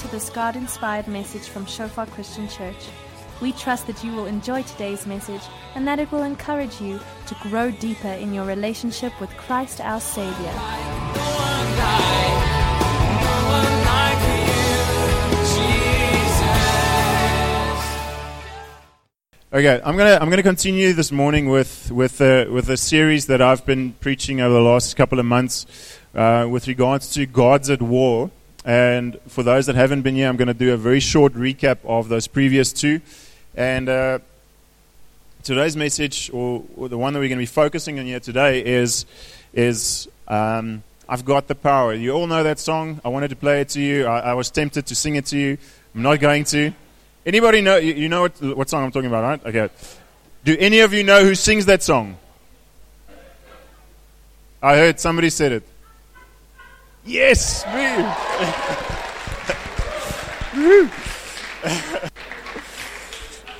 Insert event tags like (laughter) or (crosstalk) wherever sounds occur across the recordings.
to this God inspired message from Shofar Christian Church. We trust that you will enjoy today's message and that it will encourage you to grow deeper in your relationship with Christ our Savior. Okay, I'm gonna I'm gonna continue this morning with with uh, with a series that I've been preaching over the last couple of months uh, with regards to gods at war. And for those that haven't been here, I'm going to do a very short recap of those previous two. And uh, today's message, or, or, the one that we're going to be focusing on here today, is is um, I've got the power. You all know that song. I wanted to play it to you. I, I was tempted to sing it to you. I'm not going to. Anybody know? You, you know what, what song I'm talking about, right? Okay. Do any of you know who sings that song? I heard somebody said it. Yes, me.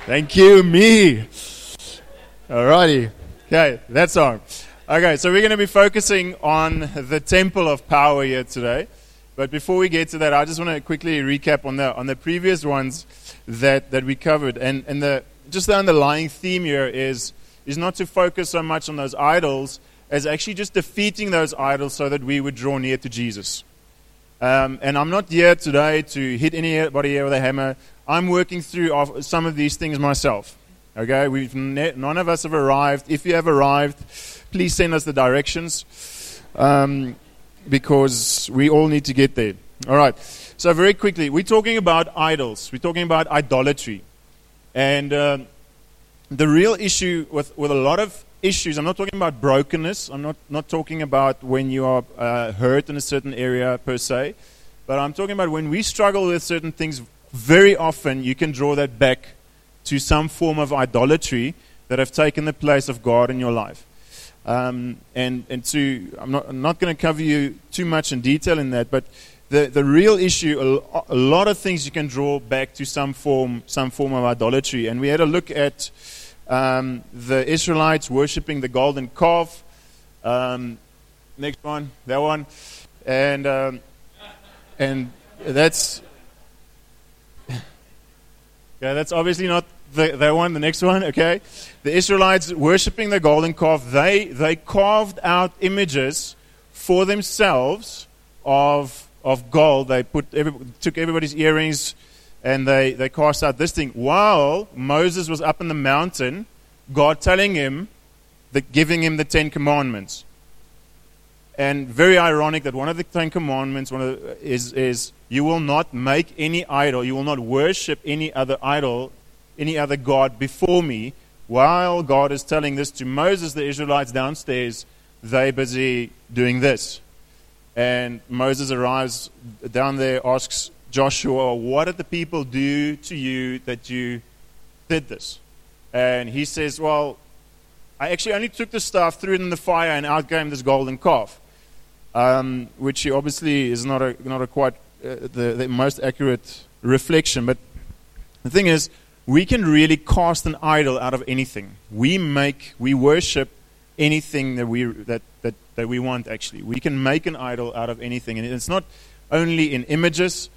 Thank you, me. Alrighty. Okay, that song. Okay, so we're going to be focusing on the temple of power here today. But before we get to that, I just want to quickly recap on the on the previous ones that, that we covered. And, and the, just the underlying theme here is, is not to focus so much on those idols as actually just defeating those idols so that we would draw near to Jesus. Um, and I'm not here today to hit anybody here with a hammer. I'm working through some of these things myself. Okay, we've ne- none of us have arrived. If you have arrived, please send us the directions um, because we all need to get there. All right. So, very quickly, we're talking about idols, we're talking about idolatry. And uh, the real issue with, with a lot of issues, I'm not talking about brokenness, I'm not, not talking about when you are uh, hurt in a certain area per se, but I'm talking about when we struggle with certain things, very often you can draw that back to some form of idolatry that have taken the place of God in your life. Um, and and to, I'm not, not going to cover you too much in detail in that, but the, the real issue, a, a, lot of things you can draw back to some form, some form of idolatry. And we had a look at um, the Israelites worshipping the golden calf. Um, next one, that one. And, um, and that's, yeah, that's obviously not the, that one, the next one, okay? The Israelites worshipping the golden calf, they, they carved out images for themselves of of gold. They put every, took everybody's earrings and they, they cast out this thing. While Moses was up in the mountain, God telling him, that giving him the Ten Commandments. And very ironic that one of the Ten Commandments one of the, is, is you will not make any idol, you will not worship any other idol, any other God before me. While God is telling this to Moses, the Israelites downstairs, they're busy doing this. And Moses arrives down there, asks Joshua, What did the people do to you that you did this? And he says, Well, I actually only took the staff, threw it in the fire, and out came this golden calf. Um, which obviously is not a, not a quite uh, the, the most accurate reflection. But the thing is, we can really cast an idol out of anything. We make, we worship anything that we, that, that, that we want, actually. We can make an idol out of anything. And it's not only in images,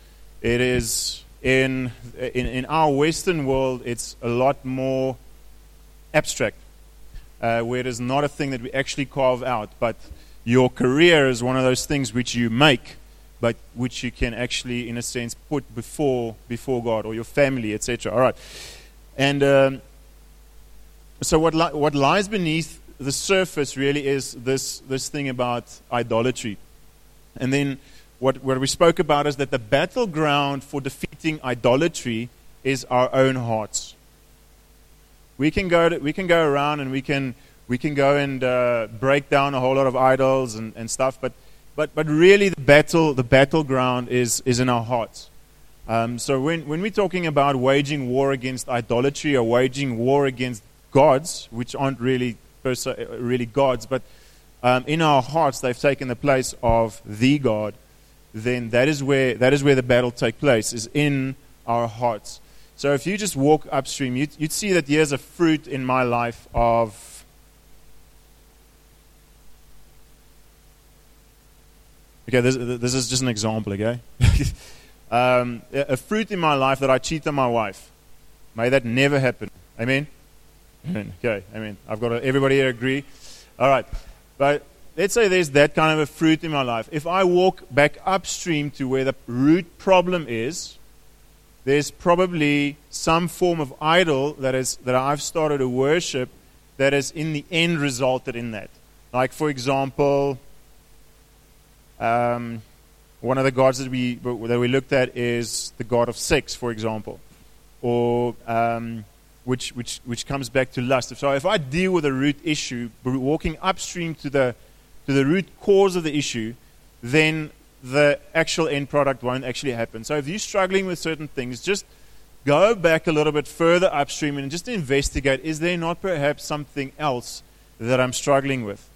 it is in, in, in our Western world, it's a lot more abstract, uh, where it is not a thing that we actually carve out. But your career is one of those things which you make, but which you can actually, in a sense, put before, before God or your family, etc. All right. And um, so, what, li- what lies beneath the surface really is this, this thing about idolatry. And then what, what we spoke about is that the battleground for defeating idolatry is our own hearts. We can go, to, we can go around and we can, we can go and uh, break down a whole lot of idols and, and stuff, but, but, but really the battle, the battleground is, is in our hearts. Um, so when, when we're talking about waging war against idolatry or waging war against gods, which aren't really really gods, but um, in our hearts they've taken the place of the God, then that is where that is where the battle takes place, is in our hearts. So if you just walk upstream, you'd, you'd see that there's a fruit in my life of Okay, this, this is just an example, okay? (laughs) um, a, fruit in my life that I cheat on my wife. May that never happen. Amen? Amen. Okay, amen. I've got to, everybody here agree? All right. But let's say there's that kind of a fruit in my life. If I walk back upstream to where the root problem is, there's probably some form of idol that, is, that I've started to worship that has in the end resulted in that. Like, for example, um, one of the gods that we, that we looked at is the god of sex, for example, or um, which, which, which comes back to lust. So if I deal with a root issue, walking upstream to the, to the root cause of the issue, then the actual end product won't actually happen. So if you're struggling with certain things, just go back a little bit further upstream and just investigate is there not perhaps something else that I'm struggling with?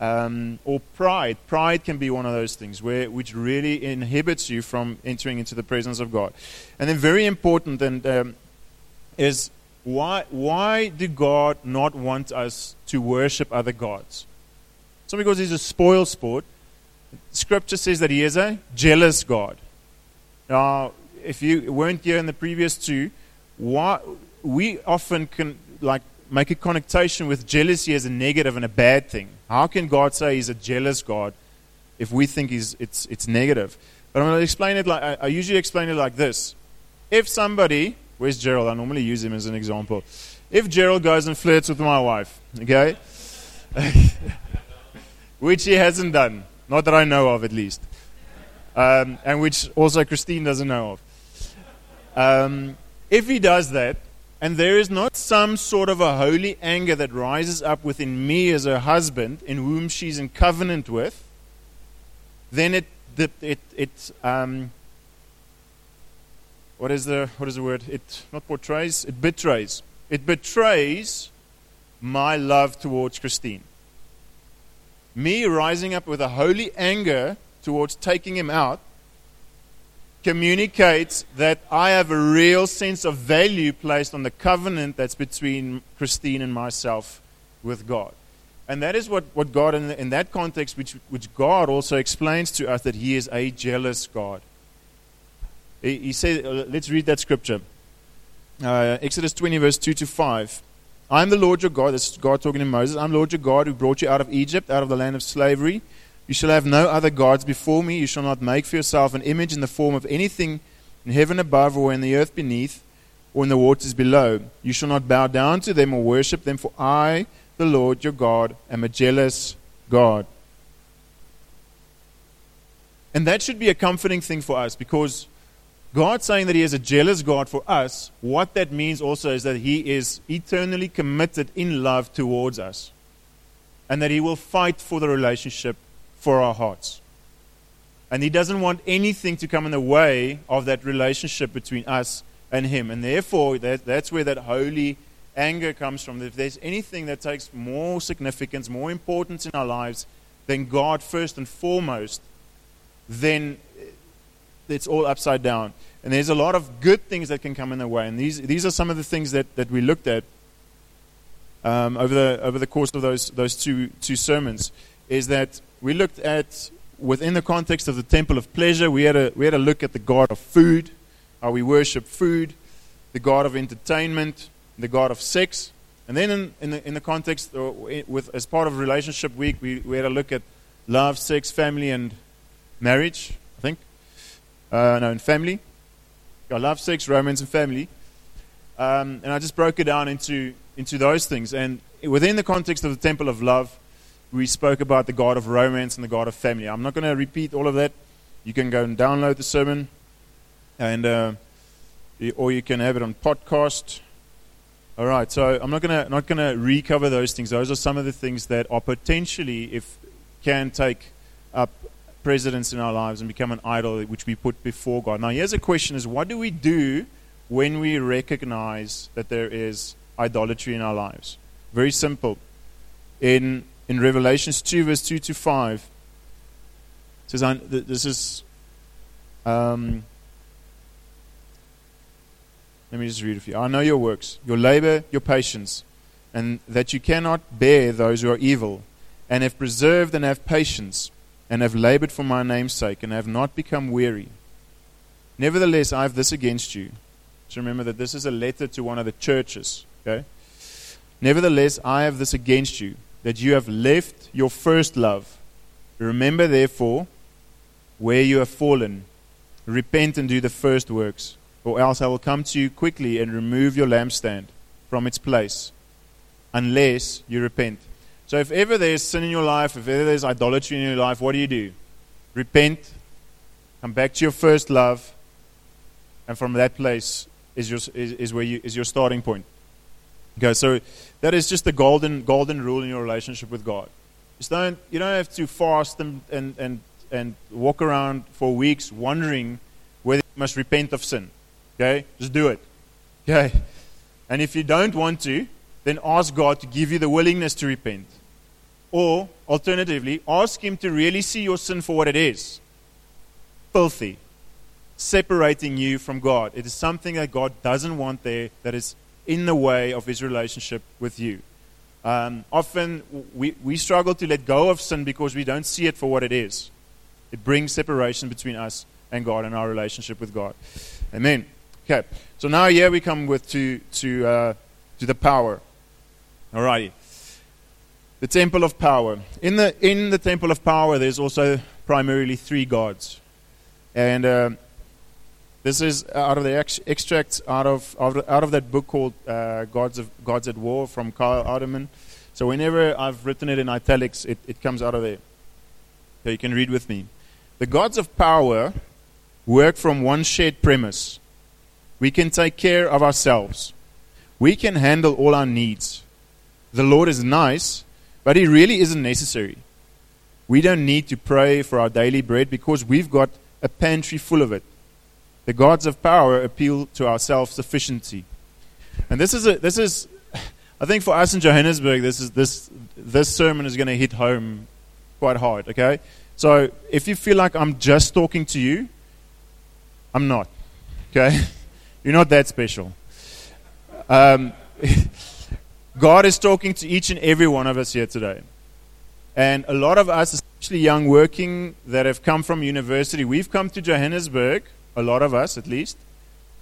Um, or pride. Pride can be one of those things where which really inhibits you from entering into the presence of God. And then very important and um, is why why did God not want us to worship other gods? So because he's a spoil sport, Scripture says that he is a jealous God. Now, if you weren't here in the previous two, why, we often can like make a connotation with jealousy as a negative and a bad thing. How can God say He's a jealous God if we think he's, it's, it's negative? But I'm going to explain it like I usually explain it like this: If somebody, where's Gerald? I normally use him as an example. If Gerald goes and flirts with my wife, okay, (laughs) which he hasn't done, not that I know of, at least. Um, and which also Christine doesn't know of. Um, if he does that, and there is not some sort of a holy anger that rises up within me as her husband, in whom she's in covenant with, then it, it, it, it um, what is the what is the word? It not portrays, it betrays. It betrays my love towards Christine me rising up with a holy anger towards taking him out communicates that I have a real sense of value placed on the covenant that's between Christine and myself with God. And that is what, what God, in, in that context, which, which God also explains to us that He is a jealous God. He, he said, uh, let's read that scripture. Uh, Exodus 20, verse 2 to 5. I'm the Lord your God. This is God talking to Moses. I'm Lord your God who brought you out of Egypt, out of the land of slavery. You shall have no other gods before me. You shall not make for yourself an image in the form of anything in heaven above or in the earth beneath or in the waters below. You shall not bow down to them or worship them, for I, the Lord your God, am a jealous God. And that should be a comforting thing for us because God saying that He is a jealous God for us, what that means also is that He is eternally committed in love towards us. And that He will fight for the relationship for our hearts. And He doesn't want anything to come in the way of that relationship between us and Him. And therefore, that, that's where that holy anger comes from. If there's anything that takes more significance, more importance in our lives than God first and foremost, then it's all upside down. And there's a lot of good things that can come in the way. And these, these are some of the things that, that we looked at um, over, the, over the course of those, those two, two sermons. Is that we looked at, within the context of the temple of pleasure, we had a, we had a look at the God of food, how we worship food, the God of entertainment, the God of sex. And then in, in, the, in the context, uh, with, as part of Relationship Week, we, we had a look at love, sex, family, and marriage. Uh, no, in family. Got love, sex, romance, and family. Um, and I just broke it down into, into those things. And within the context of the temple of love, we spoke about the God of romance and the God of family. I'm not going to repeat all of that. You can go and download the sermon, and uh, or you can have it on podcast. All right, so I'm not going to not going to recover those things. Those are some of the things that are potentially, if can take up precedence in our lives and become an idol which we put before God. Now, here's a question is what do we do when we recognize that there is idolatry in our lives? Very simple. In, in Revelations 2, verse 2 to 5, it says, this is, um, let me just read for you. I know your works, your labor, your patience, and that you cannot bear those who are evil, and have preserved and have patience and have labored for my name's sake, and have not become weary. Nevertheless, I have this against you. So remember that this is a letter to one of the churches. Okay? Nevertheless, I have this against you, that you have left your first love. Remember, therefore, where you have fallen. Repent and do the first works, or else I will come to you quickly and remove your lampstand from its place, unless you repent. So, if ever there's sin in your life, if ever there's idolatry in your life, what do you do? Repent, come back to your first love, and from that place is your, is, is where you, is your starting point. Okay, so that is just the golden, golden rule in your relationship with God. Just don't, you don't have to fast and, and, and, and walk around for weeks wondering whether you must repent of sin. Okay? Just do it. Okay? And if you don't want to, then ask God to give you the willingness to repent. Or, alternatively, ask Him to really see your sin for what it is filthy, separating you from God. It is something that God doesn't want there that is in the way of His relationship with you. Um, often we, we struggle to let go of sin because we don't see it for what it is. It brings separation between us and God and our relationship with God. Amen. Okay, so now here we come with to to uh, to the power. Alrighty, the temple of power. In the in the temple of power, there's also primarily three gods, and uh, this is out of the ex- extracts out of, out of out of that book called uh, Gods of Gods at War from Kyle Idleman. So whenever I've written it in italics, it, it comes out of there. So you can read with me. The gods of power work from one shared premise. We can take care of ourselves. We can handle all our needs. The Lord is nice, but it really isn't necessary. We don't need to pray for our daily bread because we've got a pantry full of it. The gods of power appeal to our self sufficiency. And this is, a, this is, I think for us in Johannesburg, this, is, this, this sermon is going to hit home quite hard, okay? So if you feel like I'm just talking to you, I'm not, okay? (laughs) You're not that special. Um, (laughs) God is talking to each and every one of us here today. And a lot of us, especially young working that have come from university, we've come to Johannesburg, a lot of us at least.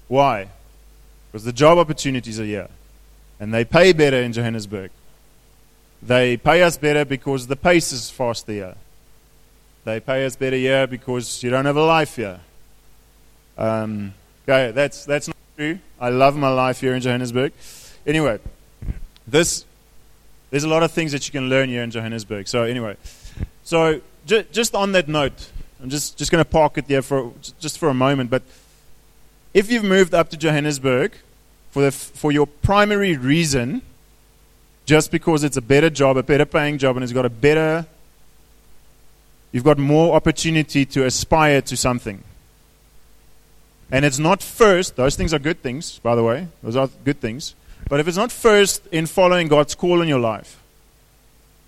Why? Because the job opportunities are here. And they pay better in Johannesburg. They pay us better because the pace is faster here. They pay us better here because you don't have a life here. Um, okay, that's, that's not true. I love my life here in Johannesburg. Anyway, this, there's a lot of things that you can learn here in Johannesburg. So, anyway, so ju- just on that note, I'm just, just going to park it there for, just for a moment. But if you've moved up to Johannesburg for, the, for your primary reason, just because it's a better job, a better paying job, and it's got a better, you've got more opportunity to aspire to something. And it's not first, those things are good things, by the way, those are good things. But if it's not first in following God's call in your life,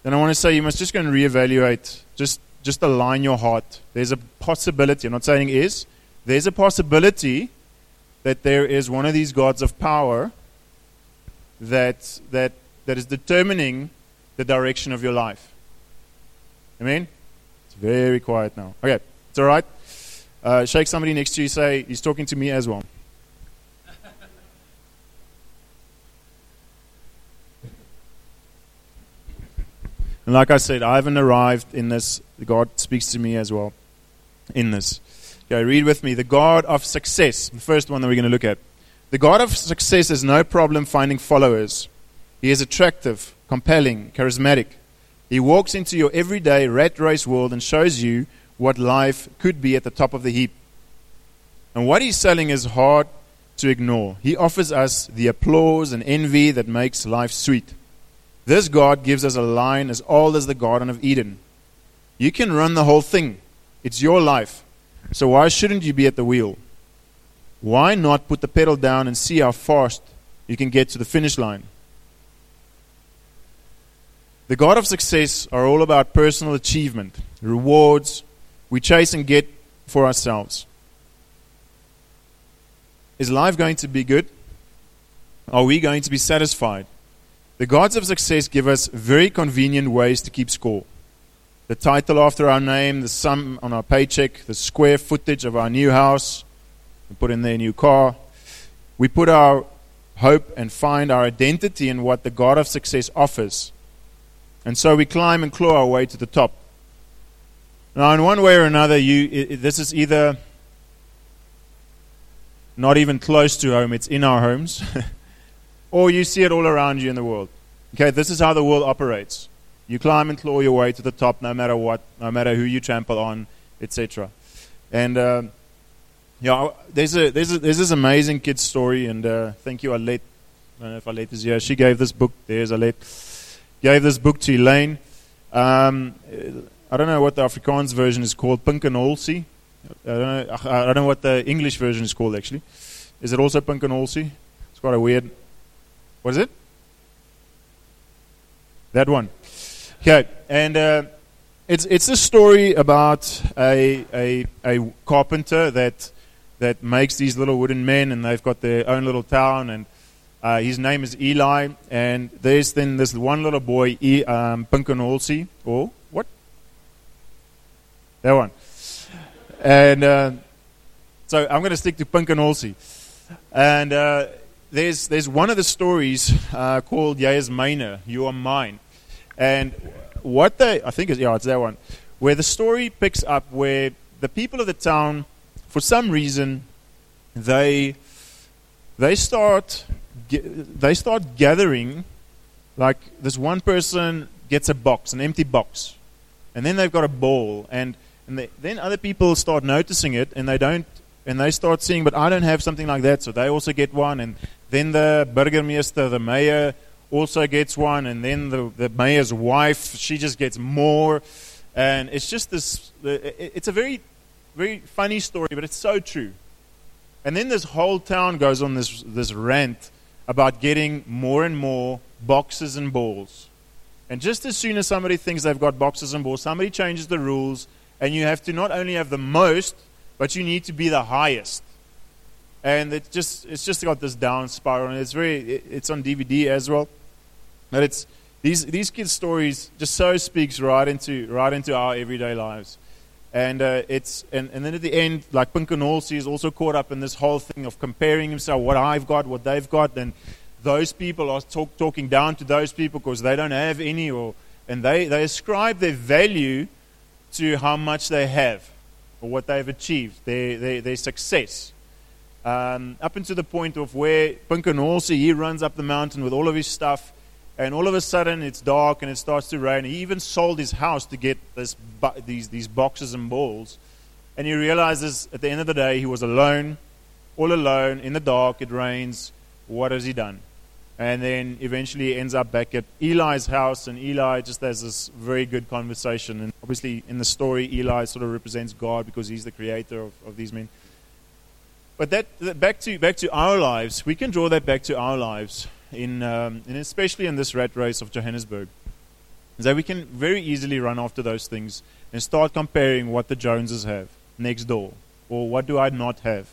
then I want to say you must just go and reevaluate, just, just align your heart. There's a possibility, I'm not saying is. there's a possibility that there is one of these gods of power that, that, that is determining the direction of your life. Amen? It's very quiet now. Okay, it's all right. Uh, shake somebody next to you, say, He's talking to me as well. And like I said, I haven't arrived in this. God speaks to me as well in this. Okay, read with me. The God of success, the first one that we're going to look at. The God of success has no problem finding followers. He is attractive, compelling, charismatic. He walks into your everyday rat race world and shows you what life could be at the top of the heap. And what he's selling is hard to ignore. He offers us the applause and envy that makes life sweet. This God gives us a line as old as the Garden of Eden. You can run the whole thing, it's your life. So why shouldn't you be at the wheel? Why not put the pedal down and see how fast you can get to the finish line? The God of success are all about personal achievement, rewards, we chase and get for ourselves. Is life going to be good? Are we going to be satisfied? The gods of success give us very convenient ways to keep score. The title after our name, the sum on our paycheck, the square footage of our new house, We put in their new car. We put our hope and find our identity in what the God of success offers. And so we climb and claw our way to the top. Now, in one way or another, you, this is either not even close to home, it's in our homes, (laughs) or you see it all around you in the world. Okay, this is how the world operates. You climb and claw your way to the top no matter what, no matter who you trample on, etc. And uh, yeah, there's a there's a, there's this amazing kid's story, and uh, thank you, Alet. I don't know if Alet is here. She gave this book. There's Alet. Gave this book to Elaine. Um, I don't know what the Afrikaans version is called. Pink. I don't know. I don't know what the English version is called actually. Is it also Pink? It's quite a weird. What is it? That one. Okay, and uh, it's it's a story about a, a a carpenter that that makes these little wooden men, and they've got their own little town, and uh, his name is Eli, and there's then this one little boy, e, um, Halsey, or what? That one, and uh, so I'm going to stick to Halsey, and uh, there's there's one of the stories uh, called is myne, you are mine. And what they, I think, is, yeah, it's that one, where the story picks up where the people of the town, for some reason, they they start they start gathering like this one person gets a box an empty box. And then they've got a ball and, and they, then other people start noticing it and they don't and they start seeing but i don't have something like that so they also get one and then the burgermeester the mayor also gets one, and then the, the mayor's wife, she just gets more. And it's just this, it's a very, very funny story, but it's so true. And then this whole town goes on this, this rant about getting more and more boxes and balls. And just as soon as somebody thinks they've got boxes and balls, somebody changes the rules, and you have to not only have the most, but you need to be the highest. And it just it's just got this down spiral, and it's very it's on DVD as well. But it's these these kids' stories just so speaks right into right into our everyday lives. And uh, it's and, and then at the end, like Pinkanolsi is also caught up in this whole thing of comparing himself, what I've got, what they've got, and those people are talk, talking down to those people because they don't have any, or and they, they ascribe their value to how much they have or what they've achieved, their, their, their success. Um, up into the point of where Pinkanolsi, he runs up the mountain with all of his stuff and all of a sudden it's dark and it starts to rain. He even sold his house to get this, these, these boxes and balls. And he realizes at the end of the day he was alone, all alone, in the dark, it rains. What has he done? And then eventually ends up back at Eli's house, and Eli just has this very good conversation. And obviously, in the story, Eli sort of represents God because he's the creator of, of these men. But that, that, back to back to our lives, we can draw that back to our lives in, um, and especially in this rat race of Johannesburg, that we can very easily run after those things and start comparing what the Joneses have next door, or what do I not have.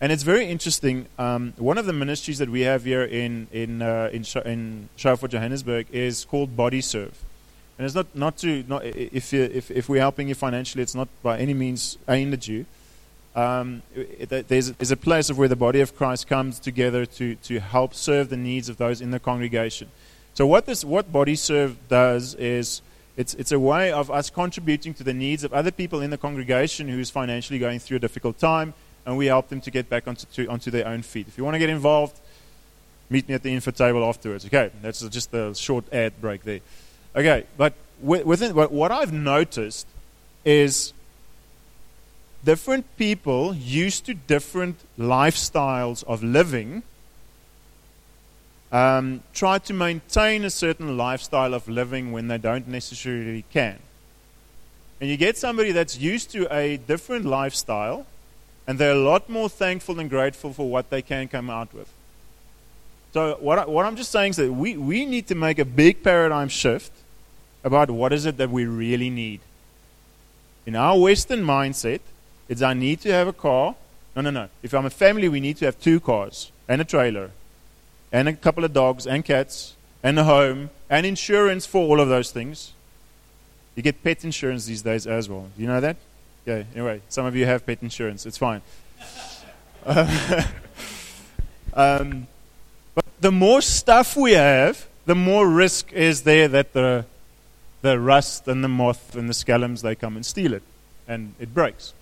And it's very interesting. Um, one of the ministries that we have here in in uh, in, Sh- in Johannesburg is called Body Serve, and it's not not to not if you, if if we're helping you financially, it's not by any means aimed at you um, there's, there's a place of where the body of Christ comes together to, to help serve the needs of those in the congregation. So what this what body serve does is it's it's a way of us contributing to the needs of other people in the congregation who's financially going through a difficult time, and we help them to get back onto to, onto their own feet. If you want to get involved, meet me at the info table afterwards. Okay, that's just a short ad break there. Okay, but within what I've noticed is different people used to different lifestyles of living um, try to maintain a certain lifestyle of living when they don't necessarily can. And you get somebody that's used to a different lifestyle, and they're a lot more thankful and grateful for what they can come out with. So, what, I, what I'm just saying is that we, we need to make a big paradigm shift about what is it that we really need. In our Western mindset, it's I need to have a car. No, no, no. If I'm a family, we need to have two cars and a trailer and a couple of dogs and cats and a home and insurance for all of those things. You get pet insurance these days as well. Do you know that? Okay, anyway, some of you have pet insurance. It's fine. (laughs) um, but the more stuff we have, the more risk is there that the, the rust and the moth and the scalums, they come and steal it. And it breaks.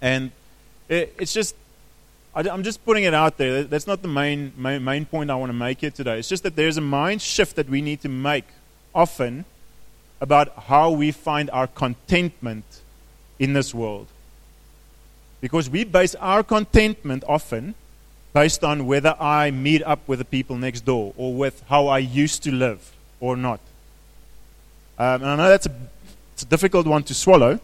And it, it's just, I, am just putting it out there. That's not the main, main, main point I want to make here today. It's just that there's a mind shift that we need to make often about how we find our contentment in this world. Because we base our contentment often based on whether I meet up with the people next door or with how I used to live or not. Um, and I know that's a, it's a difficult one to swallow,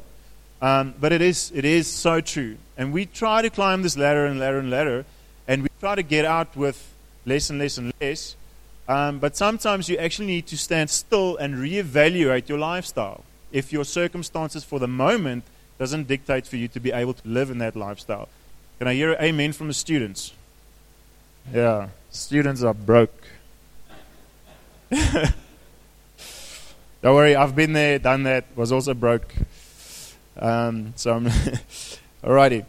um, but it is, it is so true. And we try to climb this ladder and ladder and ladder, and we try to get out with less and less and less. Um, but sometimes you actually need to stand still and reevaluate your lifestyle. If your circumstances for the moment doesn't dictate for you to be able to live in that lifestyle. Can I hear amen from the students? Yeah, students are broke. (laughs) Don't worry, I've been there, done that, was also broke. Um, so I'm (laughs) alrighty.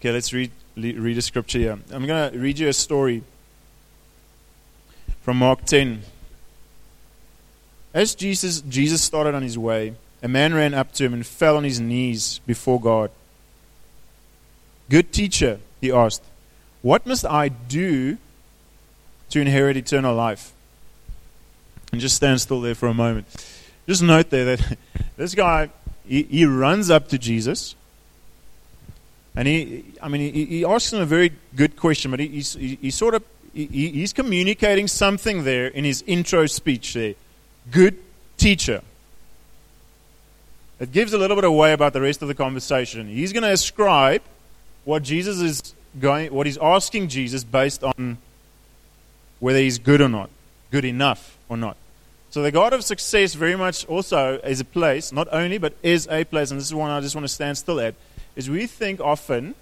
Okay, let's read read a scripture here. I'm going to read you a story from Mark 10. As Jesus Jesus started on his way, a man ran up to him and fell on his knees before God. Good teacher, he asked, what must I do to inherit eternal life? And just stand still there for a moment. Just note there that (laughs) this guy, he, he runs up to Jesus. And he, I mean, he, he asks him a very good question, but he, he, he sort of, he, he's communicating something there in his intro speech there. Good teacher. It gives a little bit away about the rest of the conversation. He's going to ascribe what Jesus is going, what he's asking Jesus based on whether he's good or not, good enough or not. So the God of success very much also is a place, not only, but is a place, and this is one I just want to stand still at, is we think often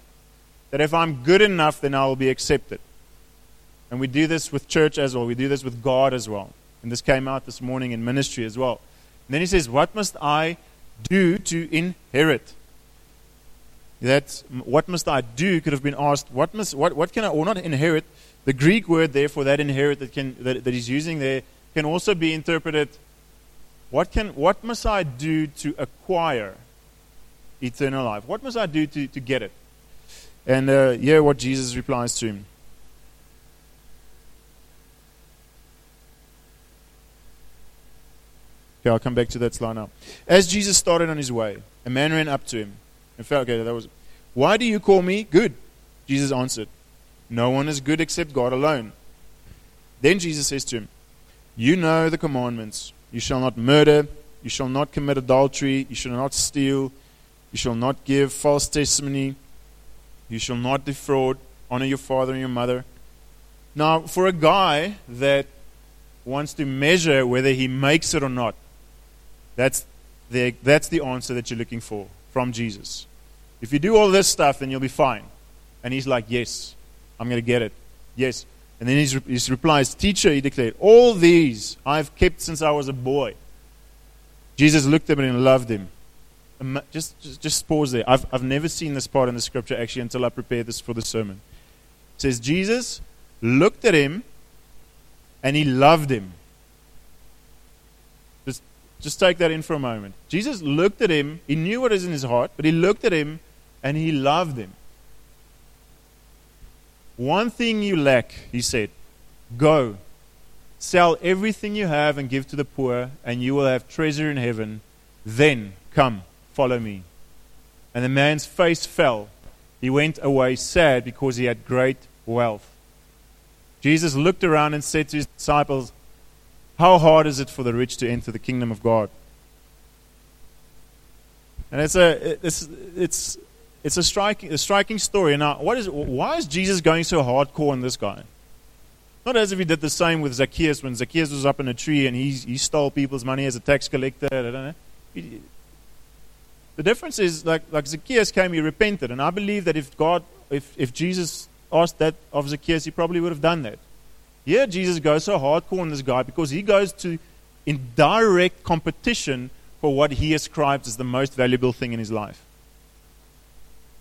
that if I'm good enough, then I will be accepted. And we do this with church as well. We do this with God as well. And this came out this morning in ministry as well. And then he says, What must I do to inherit? That what must I do could have been asked, what must what, what can I or not inherit? The Greek word there for that inherit that can that, that he's using there can also be interpreted what can what must I do to acquire eternal life? What must I do to, to get it? And uh, what Jesus replies to him. Okay, I'll come back to that slide now. As Jesus started on his way, a man ran up to him and fell. Okay, that was. Why do you call me good? Jesus answered, No one is good except God alone. Then Jesus says to him, You know the commandments. You shall not murder. You shall not commit adultery. You shall not steal. You shall not give false testimony. You shall not defraud. Honor your father and your mother. Now, for a guy that wants to measure whether he makes it or not, that's the, that's the answer that you're looking for from Jesus. If you do all this stuff, then you'll be fine. And he's like, Yes, I'm going to get it. Yes. And then his, his replies, Teacher, he declared, All these I've kept since I was a boy. Jesus looked at him and loved him. Just, just, just pause there. I've, I've never seen this part in the scripture actually until I prepared this for the sermon. It says, Jesus looked at him and he loved him. Just take that in for a moment. Jesus looked at him. He knew what is in his heart, but he looked at him and he loved him. One thing you lack, he said. Go, sell everything you have and give to the poor, and you will have treasure in heaven. Then come, follow me. And the man's face fell. He went away sad because he had great wealth. Jesus looked around and said to his disciples, how hard is it for the rich to enter the kingdom of God? And it's a, it's, it's, it's a, striking, a striking story. Now, what is, why is Jesus going so hardcore on this guy? Not as if he did the same with Zacchaeus when Zacchaeus was up in a tree and he, he stole people's money as a tax collector. I don't know. The difference is, like, like Zacchaeus came, he repented. And I believe that if God, if, if Jesus asked that of Zacchaeus, he probably would have done that. Here, Jesus goes so hardcore on this guy because he goes to in direct competition for what he ascribes as the most valuable thing in his life.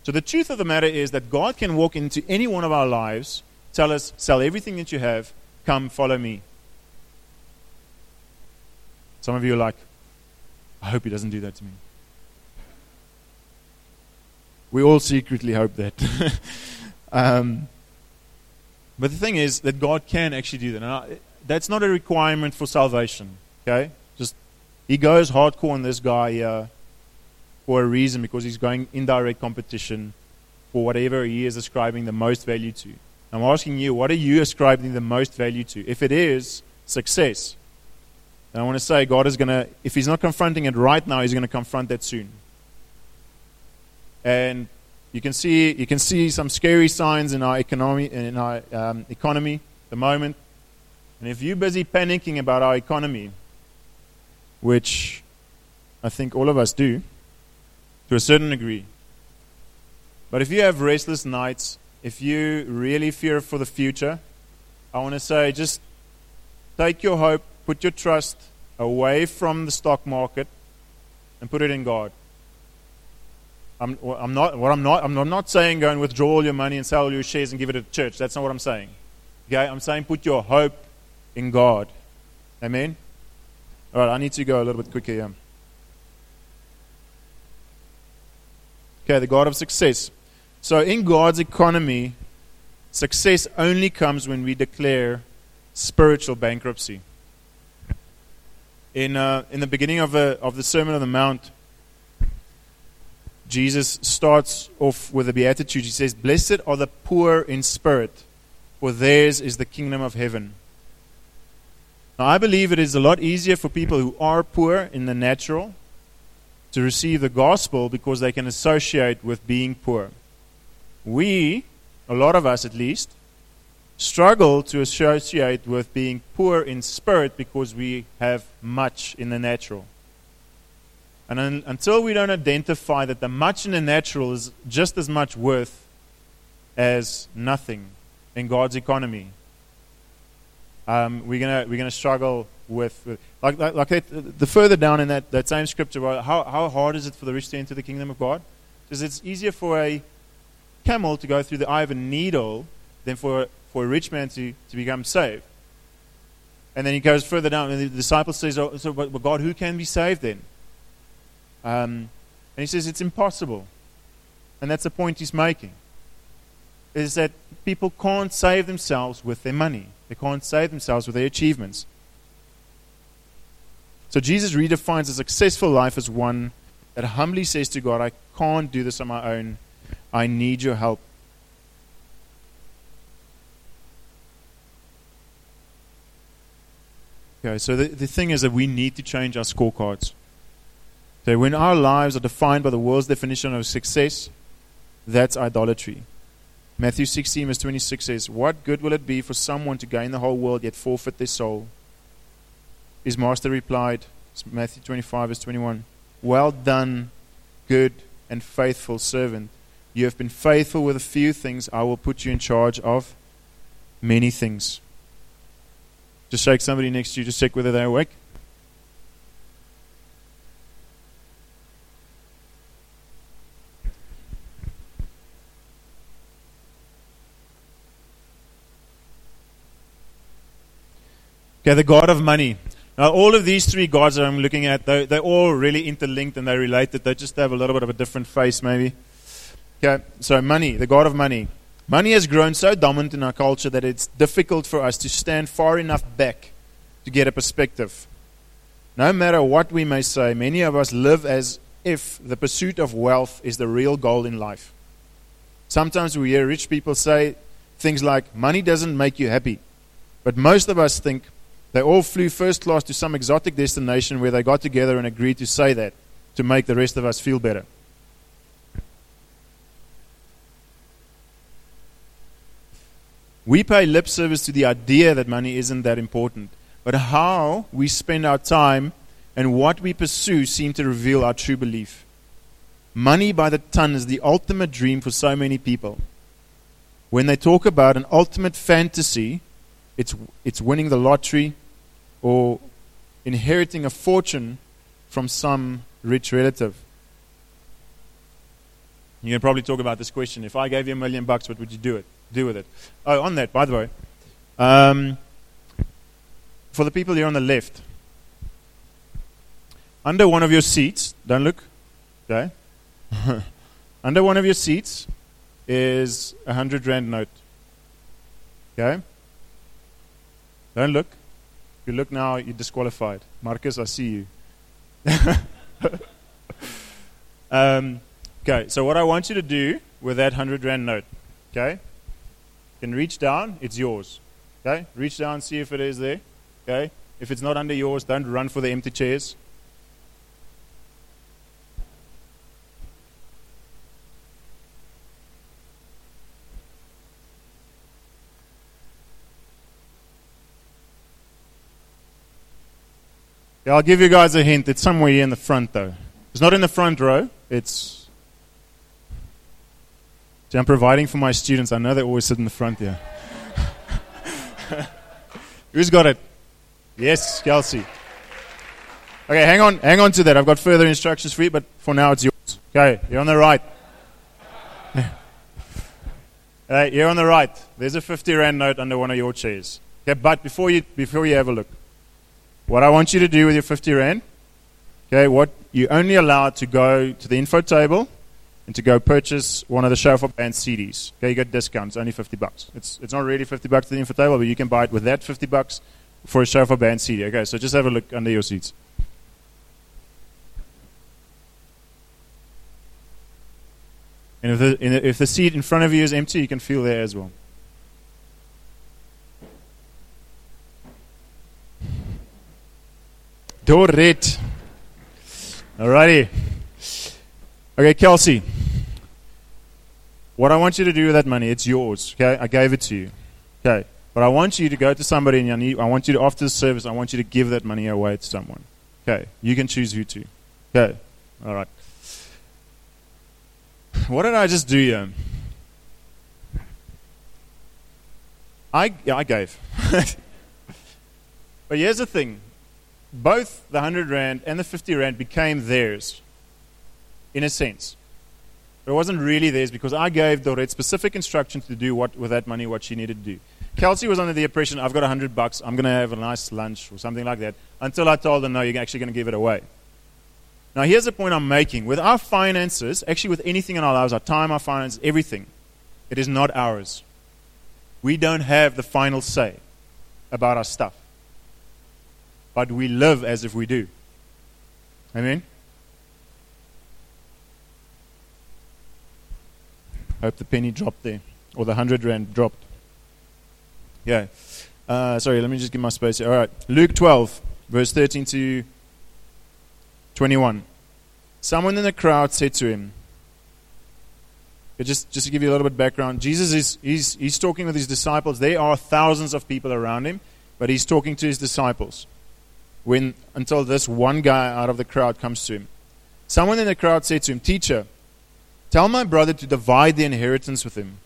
So the truth of the matter is that God can walk into any one of our lives, tell us, sell everything that you have, come follow me. Some of you are like, I hope he doesn't do that to me. We all secretly hope that. (laughs) um, but the thing is that God can actually do that. I, that's not a requirement for salvation. Okay? Just he goes hardcore on this guy for a reason because he's going indirect competition for whatever he is ascribing the most value to. I'm asking you, what are you ascribing the most value to? If it is success, and I want to say, God is going to, if He's not confronting it right now, He's going to confront that soon. And you can see, you can see some scary signs in our economy, in our um, economy at the moment. And if you're busy panicking about our economy, which I think all of us do, to a certain degree, but if you have restless nights, if you really fear for the future, I want to say just take your hope put your trust away from the stock market and put it in God. I'm, I'm not, what I'm not, I'm not saying go and withdraw all your money and sell all your shares and give it to the church. That's not what I'm saying. Okay, I'm saying put your hope in God. Amen? All right, I need to go a little bit quicker here. Okay, the God of success. So in God's economy, success only comes when we declare spiritual bankruptcy in, uh, in the beginning of, a, of the Sermon on the Mount, Jesus starts off with a beatitude. He says, Blessed are the poor in spirit, for theirs is the kingdom of heaven. Now, I believe it is a lot easier for people who are poor in the natural to receive the gospel because they can associate with being poor. We, a lot of us at least, struggle to associate with being poor in spirit because we have much in the natural. And un- until we don't identify that the much in the natural is just as much worth as nothing in God's economy, um, we're gonna we're gonna struggle with, with like like, like that, the further down in that, that same scripture. How how hard is it for the rich to enter the kingdom of God? Because it's easier for a camel to go through the eye of a needle than for for a rich man to, to become saved. And then he goes further down, and the disciple says, oh, so, but, but God, who can be saved then? Um, and he says, it's impossible. And that's the point he's making. Is that people can't save themselves with their money. They can't save themselves with their achievements. So Jesus redefines a successful life as one that humbly says to God, I can't do this on my own. I need your help. Okay, so the, the thing is that we need to change our scorecards. So when our lives are defined by the world's definition of success, that's idolatry. Matthew 16, verse 26 says, What good will it be for someone to gain the whole world yet forfeit their soul? His master replied, Matthew 25, verse 21, Well done, good and faithful servant. You have been faithful with a few things. I will put you in charge of many things. Just shake somebody next to you, just check whether they're awake. Okay, the God of money. Now, all of these three gods that I'm looking at, they're, they're all really interlinked and they're related. They just have a little bit of a different face, maybe. Okay, so money, the God of money. Money has grown so dominant in our culture that it's difficult for us to stand far enough back to get a perspective. No matter what we may say, many of us live as if the pursuit of wealth is the real goal in life. Sometimes we hear rich people say things like, Money doesn't make you happy. But most of us think they all flew first class to some exotic destination where they got together and agreed to say that to make the rest of us feel better. We pay lip service to the idea that money isn't that important, but how we spend our time and what we pursue seem to reveal our true belief. Money by the ton is the ultimate dream for so many people. When they talk about an ultimate fantasy, it's, it's winning the lottery or inheriting a fortune from some rich relative. You can probably talk about this question. If I gave you a million bucks, what would you do it? Do with it? Oh, on that, by the way, um, for the people here on the left, under one of your seats, don't look, okay? (laughs) under one of your seats is a hundred rand note. Okay? Don't look. If you look now, you're disqualified. Marcus, I see you. (laughs) um, okay, so what I want you to do with that 100 Rand note, okay? You can reach down, it's yours. Okay? Reach down, see if it is there. Okay? If it's not under yours, don't run for the empty chairs. I'll give you guys a hint. It's somewhere here in the front, though. It's not in the front row. It's. See, I'm providing for my students. I know they always sit in the front here. (laughs) Who's got it? Yes, Kelsey. Okay, hang on, hang on to that. I've got further instructions for you, but for now it's yours. Okay, you're on the right. (laughs) Hey, you're on the right. There's a 50 rand note under one of your chairs. Okay, but before you before you have a look, what I want you to do with your 50 Rand, okay, what you only allowed to go to the info table and to go purchase one of the Shofar Band CDs. Okay, you get discounts, only 50 bucks. It's, it's not really 50 bucks to the info table, but you can buy it with that 50 bucks for a Shofar Band CD. Okay, so just have a look under your seats. And if the, if the seat in front of you is empty, you can feel there as well. Dorit. Alrighty. Okay, Kelsey. What I want you to do with that money, it's yours. Okay, I gave it to you. Okay, but I want you to go to somebody and I want you to, after the service, I want you to give that money away to someone. Okay, you can choose who to. Okay, all right. What did I just do here? I, yeah, I gave. (laughs) but here's the thing both the 100 Rand and the 50 Rand became theirs, in a sense. But it wasn't really theirs because I gave Dorette specific instructions to do what, with that money what she needed to do. Kelsey was under the impression, I've got 100 bucks, I'm going to have a nice lunch or something like that, until I told her, no, you're actually going to give it away. Now, here's the point I'm making. With our finances, actually with anything in our lives, our time, our finances, everything, it is not ours. We don't have the final say about our stuff but we live as if we do. Amen? Hope the penny dropped there, or the hundred rand dropped. Yeah. Uh, sorry, let me just give my space here. All right. Luke 12, verse 13 to 21. Someone in the crowd said to him, just, just to give you a little bit of background, Jesus is he's, he's talking with his disciples. There are thousands of people around him, but he's talking to his disciples when until this one guy out of the crowd comes to him. Someone in the crowd said to him, Teacher, tell my brother to divide the inheritance with him.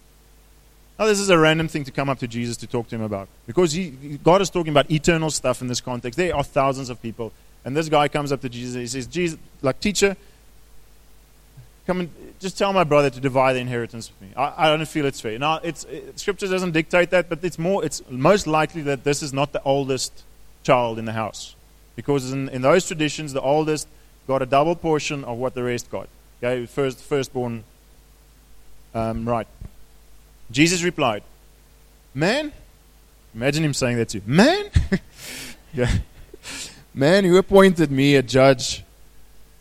Now, this is a random thing to come up to Jesus to talk to him about. Because he, God is talking about eternal stuff in this context. There are thousands of people. And this guy comes up to Jesus. He says, Jesus, like, teacher, come and just tell my brother to divide the inheritance with me. I, I don't feel it's fair. Now, it's, it, Scripture doesn't dictate that, but it's, more, it's most likely that this is not the oldest child in the house. Because in, in those traditions, the oldest got a double portion of what the rest got. Okay, first firstborn um, right. Jesus replied, Man, imagine him saying that to you. Man, (laughs) yeah. man who appointed me a judge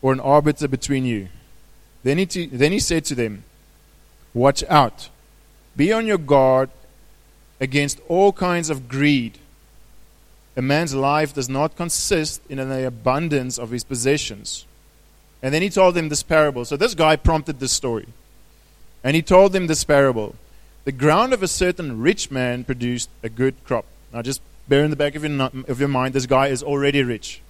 or an arbiter between you. Then he, t- then he said to them, Watch out. Be on your guard against all kinds of greed a man's life does not consist in the abundance of his possessions. And then he told them this parable. So this guy prompted this story. And he told them this parable. The ground of a certain rich man produced a good crop. Now just bear in the back of your, of your mind, this guy is already rich.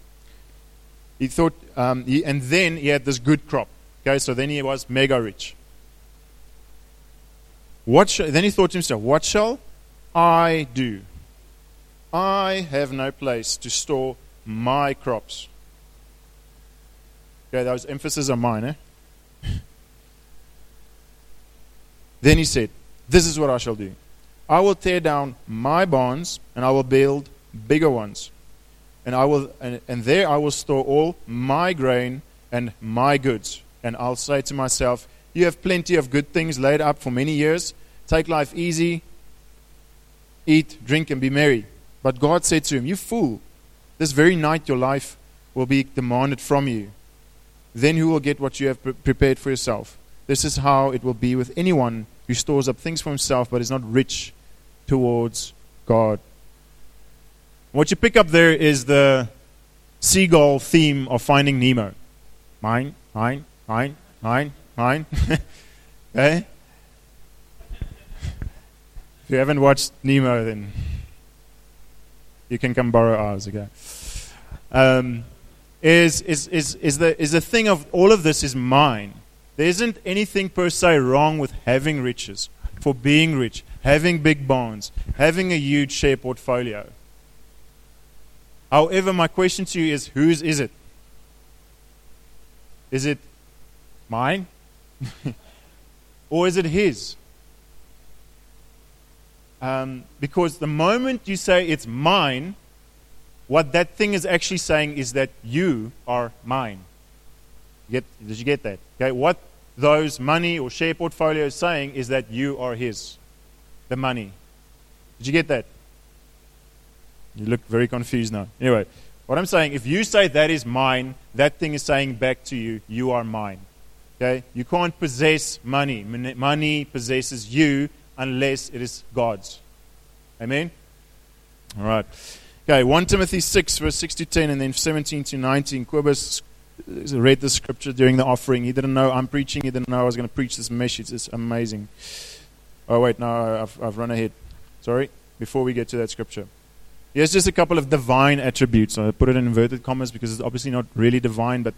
He thought, um, he, and then he had this good crop. Okay, so then he was mega rich. What then he thought to himself, what shall I do? I have no place to store my crops. Okay, those emphasis are mine, eh? (laughs) Then he said, This is what I shall do. I will tear down my barns, and I will build bigger ones. And, I will, and, and there I will store all my grain and my goods. And I'll say to myself, You have plenty of good things laid up for many years. Take life easy, eat, drink, and be merry. But God said to him, You fool, this very night your life will be demanded from you. Then who will get what you have pre- prepared for yourself? This is how it will be with anyone who stores up things for himself but is not rich towards God. What you pick up there is the seagull theme of Finding Nemo. Mine, mine, mine, mine, mine. okay? (laughs) Eh? If you haven't watched Nemo, then you can come borrow ours, okay? Um, is, is, is, is, the, is the thing of all of this is mine. There isn't anything per se wrong with having riches, for being rich, having big bonds, having a huge share portfolio. However, my question to you is whose is it? Is it mine? (laughs) or is it his? Um, because the moment you say it's mine, what that thing is actually saying is that you are mine. Get, did you get that? Okay, what those money or share portfolio is saying is that you are his. The money. Did you get that? You look very confused now. Anyway, what I'm saying, if you say that is mine, that thing is saying back to you, you are mine. Okay? You can't possess money. Money possesses you unless it is God's. Amen? All right. Okay, 1 Timothy 6, verse 6 to 10, and then 17 to 19. Kobus read the scripture during the offering. He didn't know I'm preaching. He didn't know I was going to preach this message. It's amazing. Oh, wait, no, I've, I've run ahead. Sorry, before we get to that scripture. Here's just a couple of divine attributes. I put it in inverted commas because it's obviously not really divine, but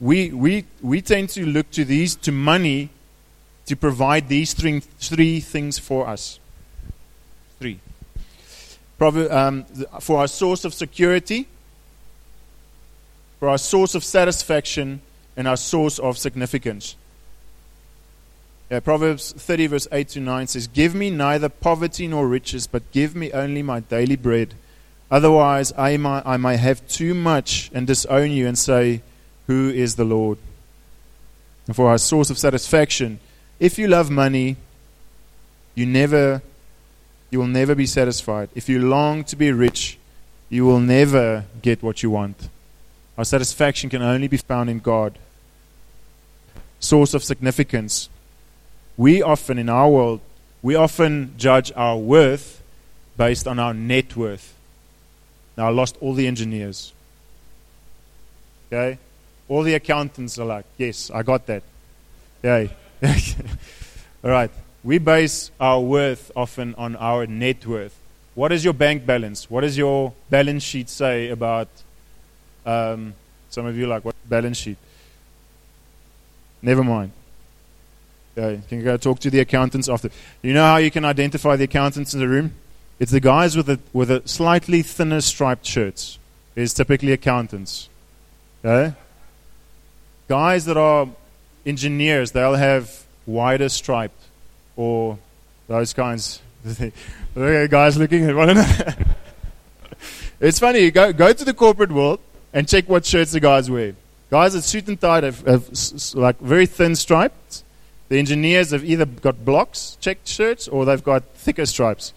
we, we, we tend to look to these, to money, to provide these three, three things for us. Three. Um, for our source of security, for our source of satisfaction, and our source of significance. Yeah, Proverbs 30, verse 8 to 9 says, Give me neither poverty nor riches, but give me only my daily bread. Otherwise, I might, I have too much and disown you and say, Who is the Lord? And for our source of satisfaction, if you love money, you never you will never be satisfied. If you long to be rich, you will never get what you want. Our satisfaction can only be found in God. Source of significance. We often, in our world, we often judge our worth based on our net worth. Now, I lost all the engineers. Okay? All the accountants are like, yes, I got that. Yay. (laughs) All right. We base our worth often on our net worth. What is your bank balance? What does your balance sheet say about? Um, some of you like what balance sheet? Never mind. Okay, you can go talk to the accountants after. You know how you can identify the accountants in the room? It's the guys with a with a slightly thinner striped shirts. Is typically accountants. Okay? Guys that are engineers, they'll have wider striped or those kinds. (laughs) guys looking at one another. (laughs) it's funny. You go go to the corporate world and check what shirts the guys wear. Guys that suit and tie have, have like very thin stripes. The engineers have either got blocks, checked shirts, or they've got thicker stripes.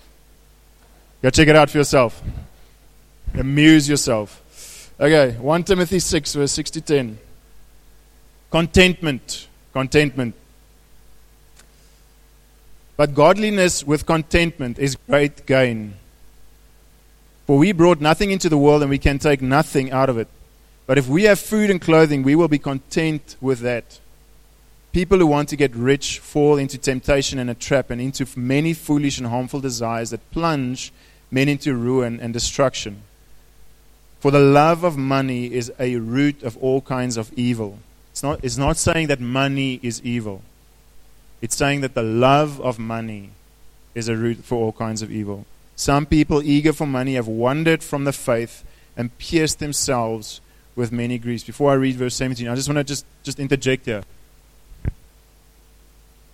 Go check it out for yourself. Amuse yourself. Okay, 1 Timothy 6, verse 6 to 10. Contentment. Contentment. But godliness with contentment is great gain. For we brought nothing into the world and we can take nothing out of it. But if we have food and clothing, we will be content with that. People who want to get rich fall into temptation and a trap and into many foolish and harmful desires that plunge men into ruin and destruction. For the love of money is a root of all kinds of evil. It's not, it's not saying that money is evil. It's saying that the love of money is a root for all kinds of evil. Some people eager for money have wandered from the faith and pierced themselves with many griefs. Before I read verse 17, I just want to just, just interject here.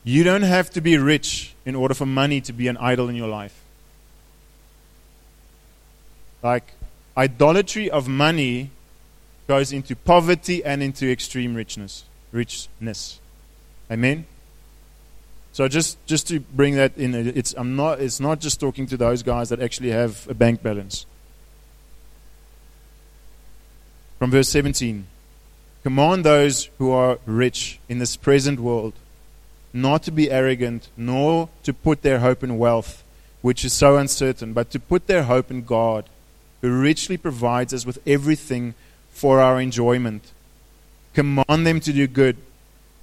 You don't have to be rich in order for money to be an idol in your life. Like, idolatry of money goes into poverty and into extreme richness. Richness. Amen? So just, just to bring that in, uh, it's, I'm not, it's not just talking to those guys that actually have a bank balance. From verse 17 Command those who are rich in this present world not to be arrogant, nor to put their hope in wealth, which is so uncertain, but to put their hope in God, who richly provides us with everything for our enjoyment. Command them to do good,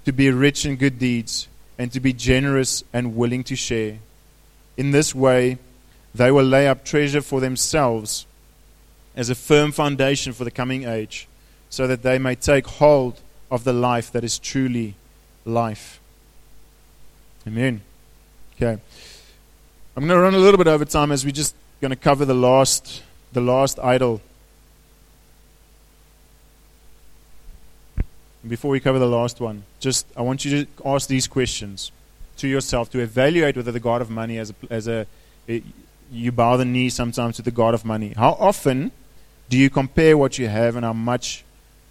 to be rich in good deeds, and to be generous and willing to share. In this way, they will lay up treasure for themselves as a firm foundation for the coming age, so that they may take hold of the life that is truly life. Amen. Okay. I'm going to run a little bit over time as we're just going to cover the last, the last idol. Before we cover the last one, just I want you to ask these questions to yourself to evaluate whether the God of money as a, as a eh, you bow the knee sometimes to the God of money. How often do you compare what you have and how much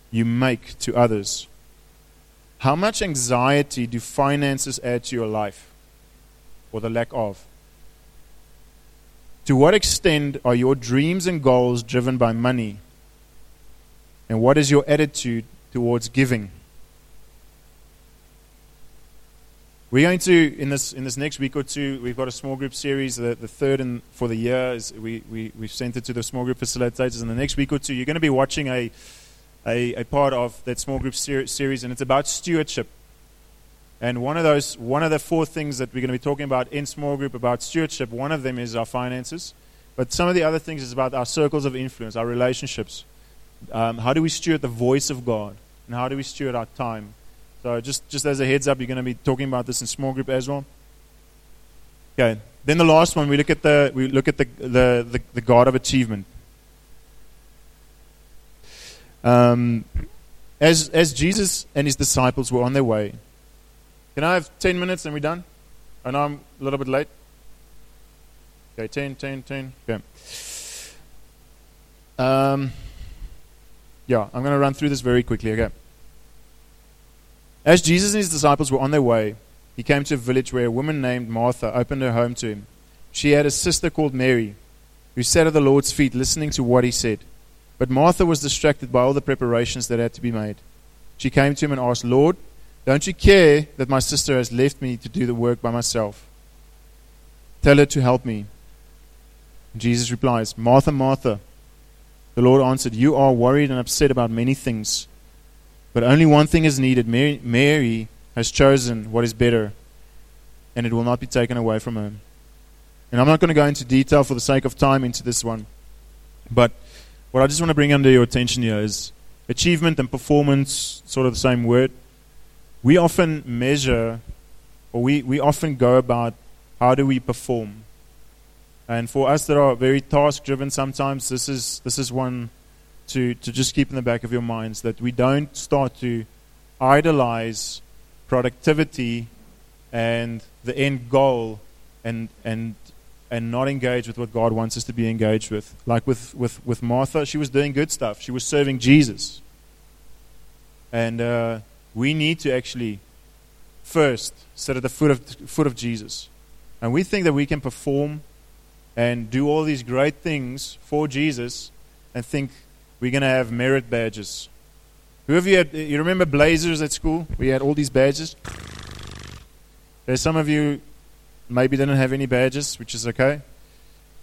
you make to others? How much anxiety do finances add to your life or the lack of? To what extent are your dreams and goals driven by money? And what is your attitude towards giving? We're going to, in this, in this next week or two, we've got a small group series. The, the third in, for the year is we, we, we've sent it to the small group facilitators. In the next week or two, you're going to be watching a, a, a part of that small group ser- series, and it's about stewardship. And one of those, one of the four things that we're going to be talking about in small group about stewardship, one of them is our finances. But some of the other things is about our circles of influence, our relationships. Um, how do we steward the voice of God? And how do we steward our time? So just, just as a heads up, you're going to be talking about this in small group as well. Okay. Then the last one, we look at the, we look at the, the, the, the God of achievement. Um, as, as Jesus and his disciples were on their way, can I have 10 minutes and we're done? I know I'm a little bit late. Okay, 10, 10, 10. Okay. Um, yeah, I'm going to run through this very quickly. Okay. As Jesus and his disciples were on their way, he came to a village where a woman named Martha opened her home to him. She had a sister called Mary, who sat at the Lord's feet listening to what he said. But Martha was distracted by all the preparations that had to be made. She came to him and asked, Lord, don't you care that my sister has left me to do the work by myself? Tell her to help me. Jesus replies, Martha, Martha. The Lord answered, You are worried and upset about many things, but only one thing is needed. Mary, Mary has chosen what is better, and it will not be taken away from her. And I'm not going to go into detail for the sake of time into this one, but what I just want to bring under your attention here is achievement and performance, sort of the same word. We often measure, or we, we often go about how do we perform. And for us that are very task driven, sometimes this is, this is one to, to just keep in the back of your minds that we don't start to idolize productivity and the end goal and, and and not engage with what God wants us to be engaged with. Like with, with, with Martha, she was doing good stuff, she was serving Jesus. And uh, we need to actually first sit at the foot of, foot of Jesus. And we think that we can perform and do all these great things for Jesus and think we're going to have merit badges. Who of you had, you remember blazers at school? We had all these badges. There's some of you maybe didn't have any badges, which is okay.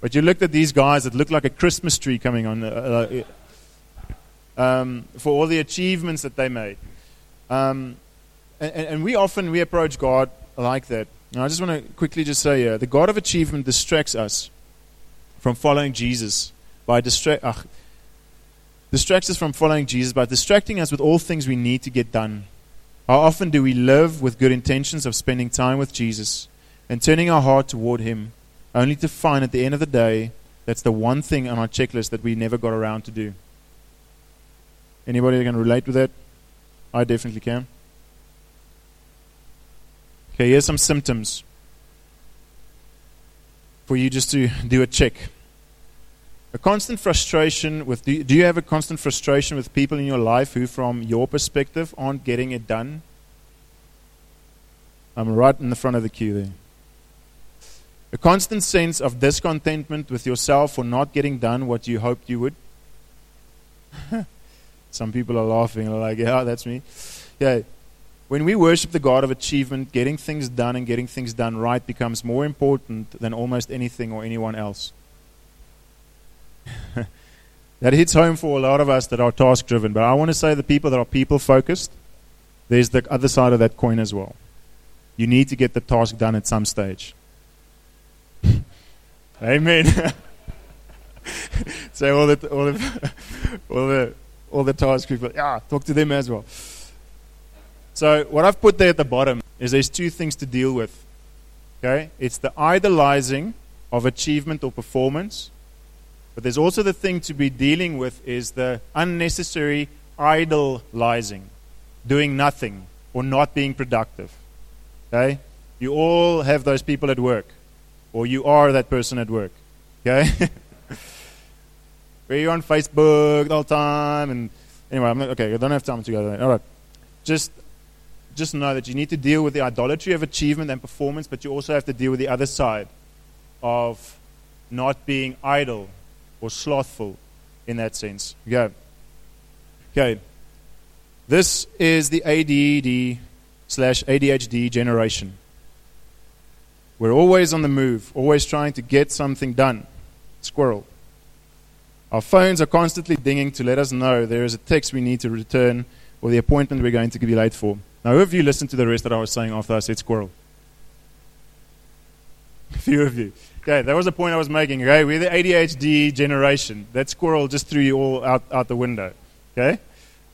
But you looked at these guys that looked like a Christmas tree coming on uh, uh, um, for all the achievements that they made. Um, and, and, we often we approach God like that. And I just want to quickly just say here, the God of achievement distracts us from following Jesus by distract. Distracts us from following Jesus by distracting us with all things we need to get done. How often do we live with good intentions of spending time with Jesus? and turning our heart toward Him, only to find at the end of the day that's the one thing on our checklist that we never got around to do. Anybody can relate with that? I definitely can. Okay, here's some symptoms for you just to do a check. A constant frustration with do, do you have a constant frustration with people in your life who from your perspective aren't getting it done? I'm right in the front of the queue there. A constant sense of discontentment with yourself for not getting done what you hoped you would. (laughs) Some people are laughing, like, yeah, that's me. Yeah. When we worship the God of achievement, getting things done and getting things done right becomes more important than almost anything or anyone else. (laughs) that hits home for a lot of us that are task driven. But I want to say the people that are people focused, there's the other side of that coin as well. You need to get the task done at some stage. (laughs) Amen. (laughs) so all the all the all the all the task people, yeah, talk to them as well. So what I've put there at the bottom is there's two things to deal with. Okay? It's the idolizing of achievement or performance. But there's also the thing to be dealing with is the unnecessary idolizing, doing nothing or not being productive. Okay? You all have those people at work, or you are that person at work. Okay? (laughs) Where you're on Facebook all the time, and anyway, I'm not, okay, I don't have time to go there. All right. Just, just know that you need to deal with the idolatry of achievement and performance, but you also have to deal with the other side of not being idle or slothful in that sense. Okay. Okay. This is the ADD slash ADHD generation. We're always on the move, always trying to get something done. Squirrel. Our phones are constantly dinging to let us know there is a text we need to return or the appointment we're going to be late for. Now, who of you listened to the rest that I was saying after I said squirrel? A (laughs) few of you. Okay, that was the point I was making. Okay, we're the ADHD generation. That squirrel just threw you all out, out the window. Okay?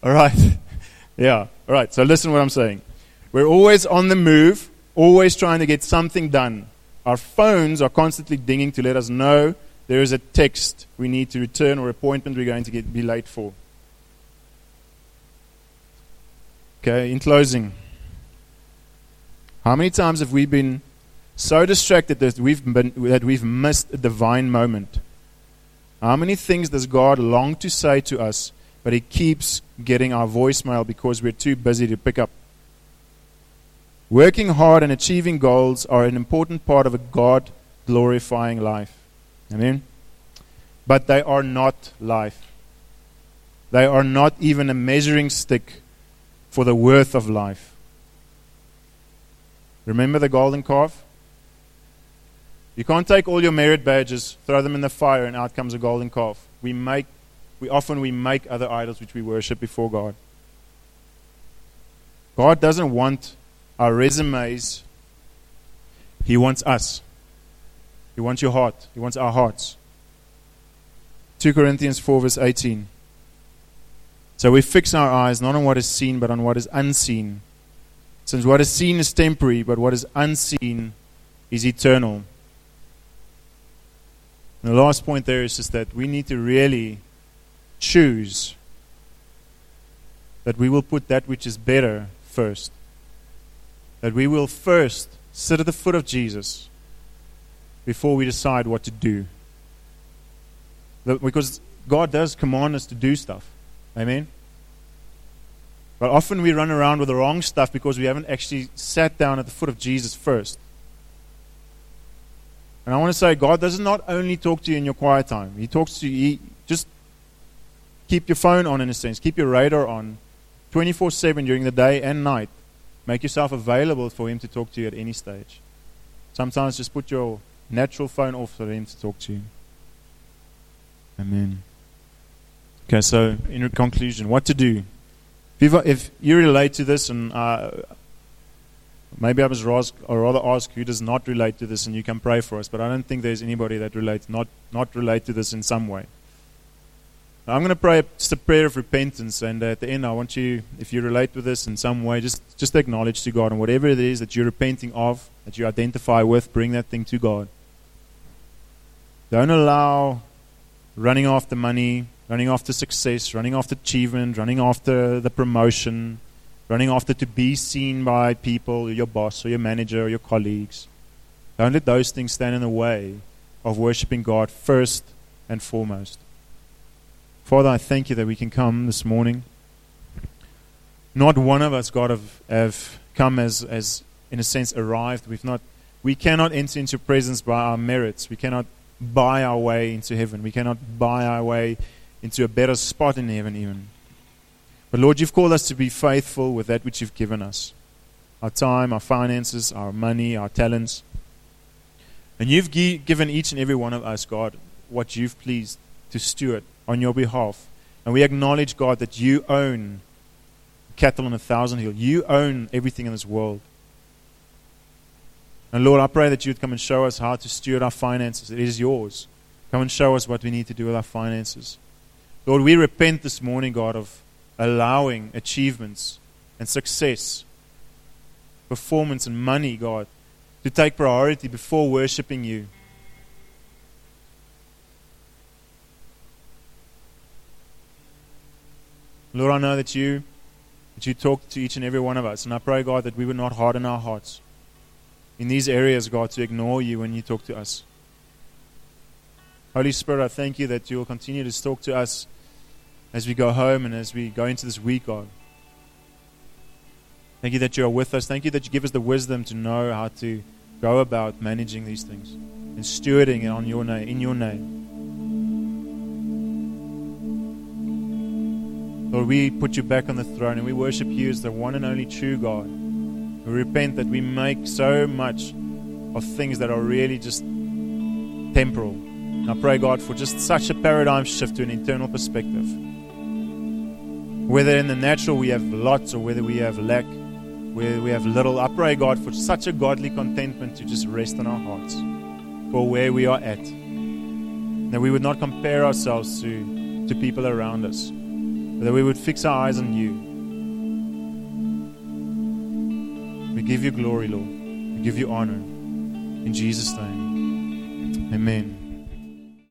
All right. (laughs) yeah. All right. So listen what I'm saying. We're always on the move, always trying to get something done. Our phones are constantly dinging to let us know there is a text we need to return or appointment we're going to get, be late for. Okay, in closing, how many times have we been so distracted that we've, been, that we've missed a divine moment? How many things does God long to say to us, but He keeps getting our voicemail because we're too busy to pick up Working hard and achieving goals are an important part of a God glorifying life. Amen? But they are not life. They are not even a measuring stick for the worth of life. Remember the golden calf? You can't take all your merit badges, throw them in the fire, and out comes a golden calf. We make, we often we make other idols which we worship before God. God doesn't want our resumes. He wants us. He wants your heart. He wants our hearts. 2 Corinthians 4, verse 18. So we fix our eyes not on what is seen, but on what is unseen. Since what is seen is temporary, but what is unseen is eternal. And the last point there is just that we need to really choose that we will put that which is better first that we will first sit at the foot of Jesus before we decide what to do. Because God does command us to do stuff. Amen? But often we run around with the wrong stuff because we haven't actually sat down at the foot of Jesus first. And I want to say, God does not only talk to you in your quiet time. He talks to you. Just keep your phone on, in a sense. Keep your radar on 24 7 during the day and night. Make yourself available for Him to talk to you at any stage. Sometimes just put your natural phone off for Him to talk to you. Amen. Okay, so in conclusion, what to do? If, if you relate to this, and uh, maybe I must ask, or rather ask who does not relate to this, and you can pray for us. But I don't think there's anybody that relates not not relate to this in some way. I'm going to pray just a prayer of repentance, and at the end, I want you, if you relate with this in some way, just just acknowledge to God, and whatever it is that you're repenting of, that you identify with, bring that thing to God. Don't allow running after money, running after success, running after achievement, running after the promotion, running after to be seen by people, your boss, or your manager, or your colleagues. Don't let those things stand in the way of worshiping God first and foremost. Father, I thank you that we can come this morning. Not one of us, God, have, have come as, as, in a sense, arrived. We've not, we cannot enter into presence by our merits. We cannot buy our way into heaven. We cannot buy our way into a better spot in heaven, even. But Lord, you've called us to be faithful with that which you've given us our time, our finances, our money, our talents. And you've given each and every one of us, God, what you've pleased to steward on your behalf. And we acknowledge, God, that you own cattle on a thousand hills. You own everything in this world. And Lord, I pray that you would come and show us how to steward our finances. It is yours. Come and show us what we need to do with our finances. Lord, we repent this morning, God, of allowing achievements and success, performance and money, God, to take priority before worshiping you. Lord, I know that you that you talk to each and every one of us, and I pray, God, that we would not harden our hearts in these areas, God, to ignore you when you talk to us. Holy Spirit, I thank you that you will continue to talk to us as we go home and as we go into this week, God. Thank you that you are with us. Thank you that you give us the wisdom to know how to go about managing these things and stewarding it on your name, in your name. Lord, we put you back on the throne and we worship you as the one and only true God. We repent that we make so much of things that are really just temporal. And I pray, God, for just such a paradigm shift to an internal perspective. Whether in the natural we have lots or whether we have lack, where we have little. I pray, God, for such a godly contentment to just rest on our hearts for where we are at. That we would not compare ourselves to, to people around us, but that we would fix our eyes on you. We give you glory, Lord. We give you honor. In Jesus' name. Amen.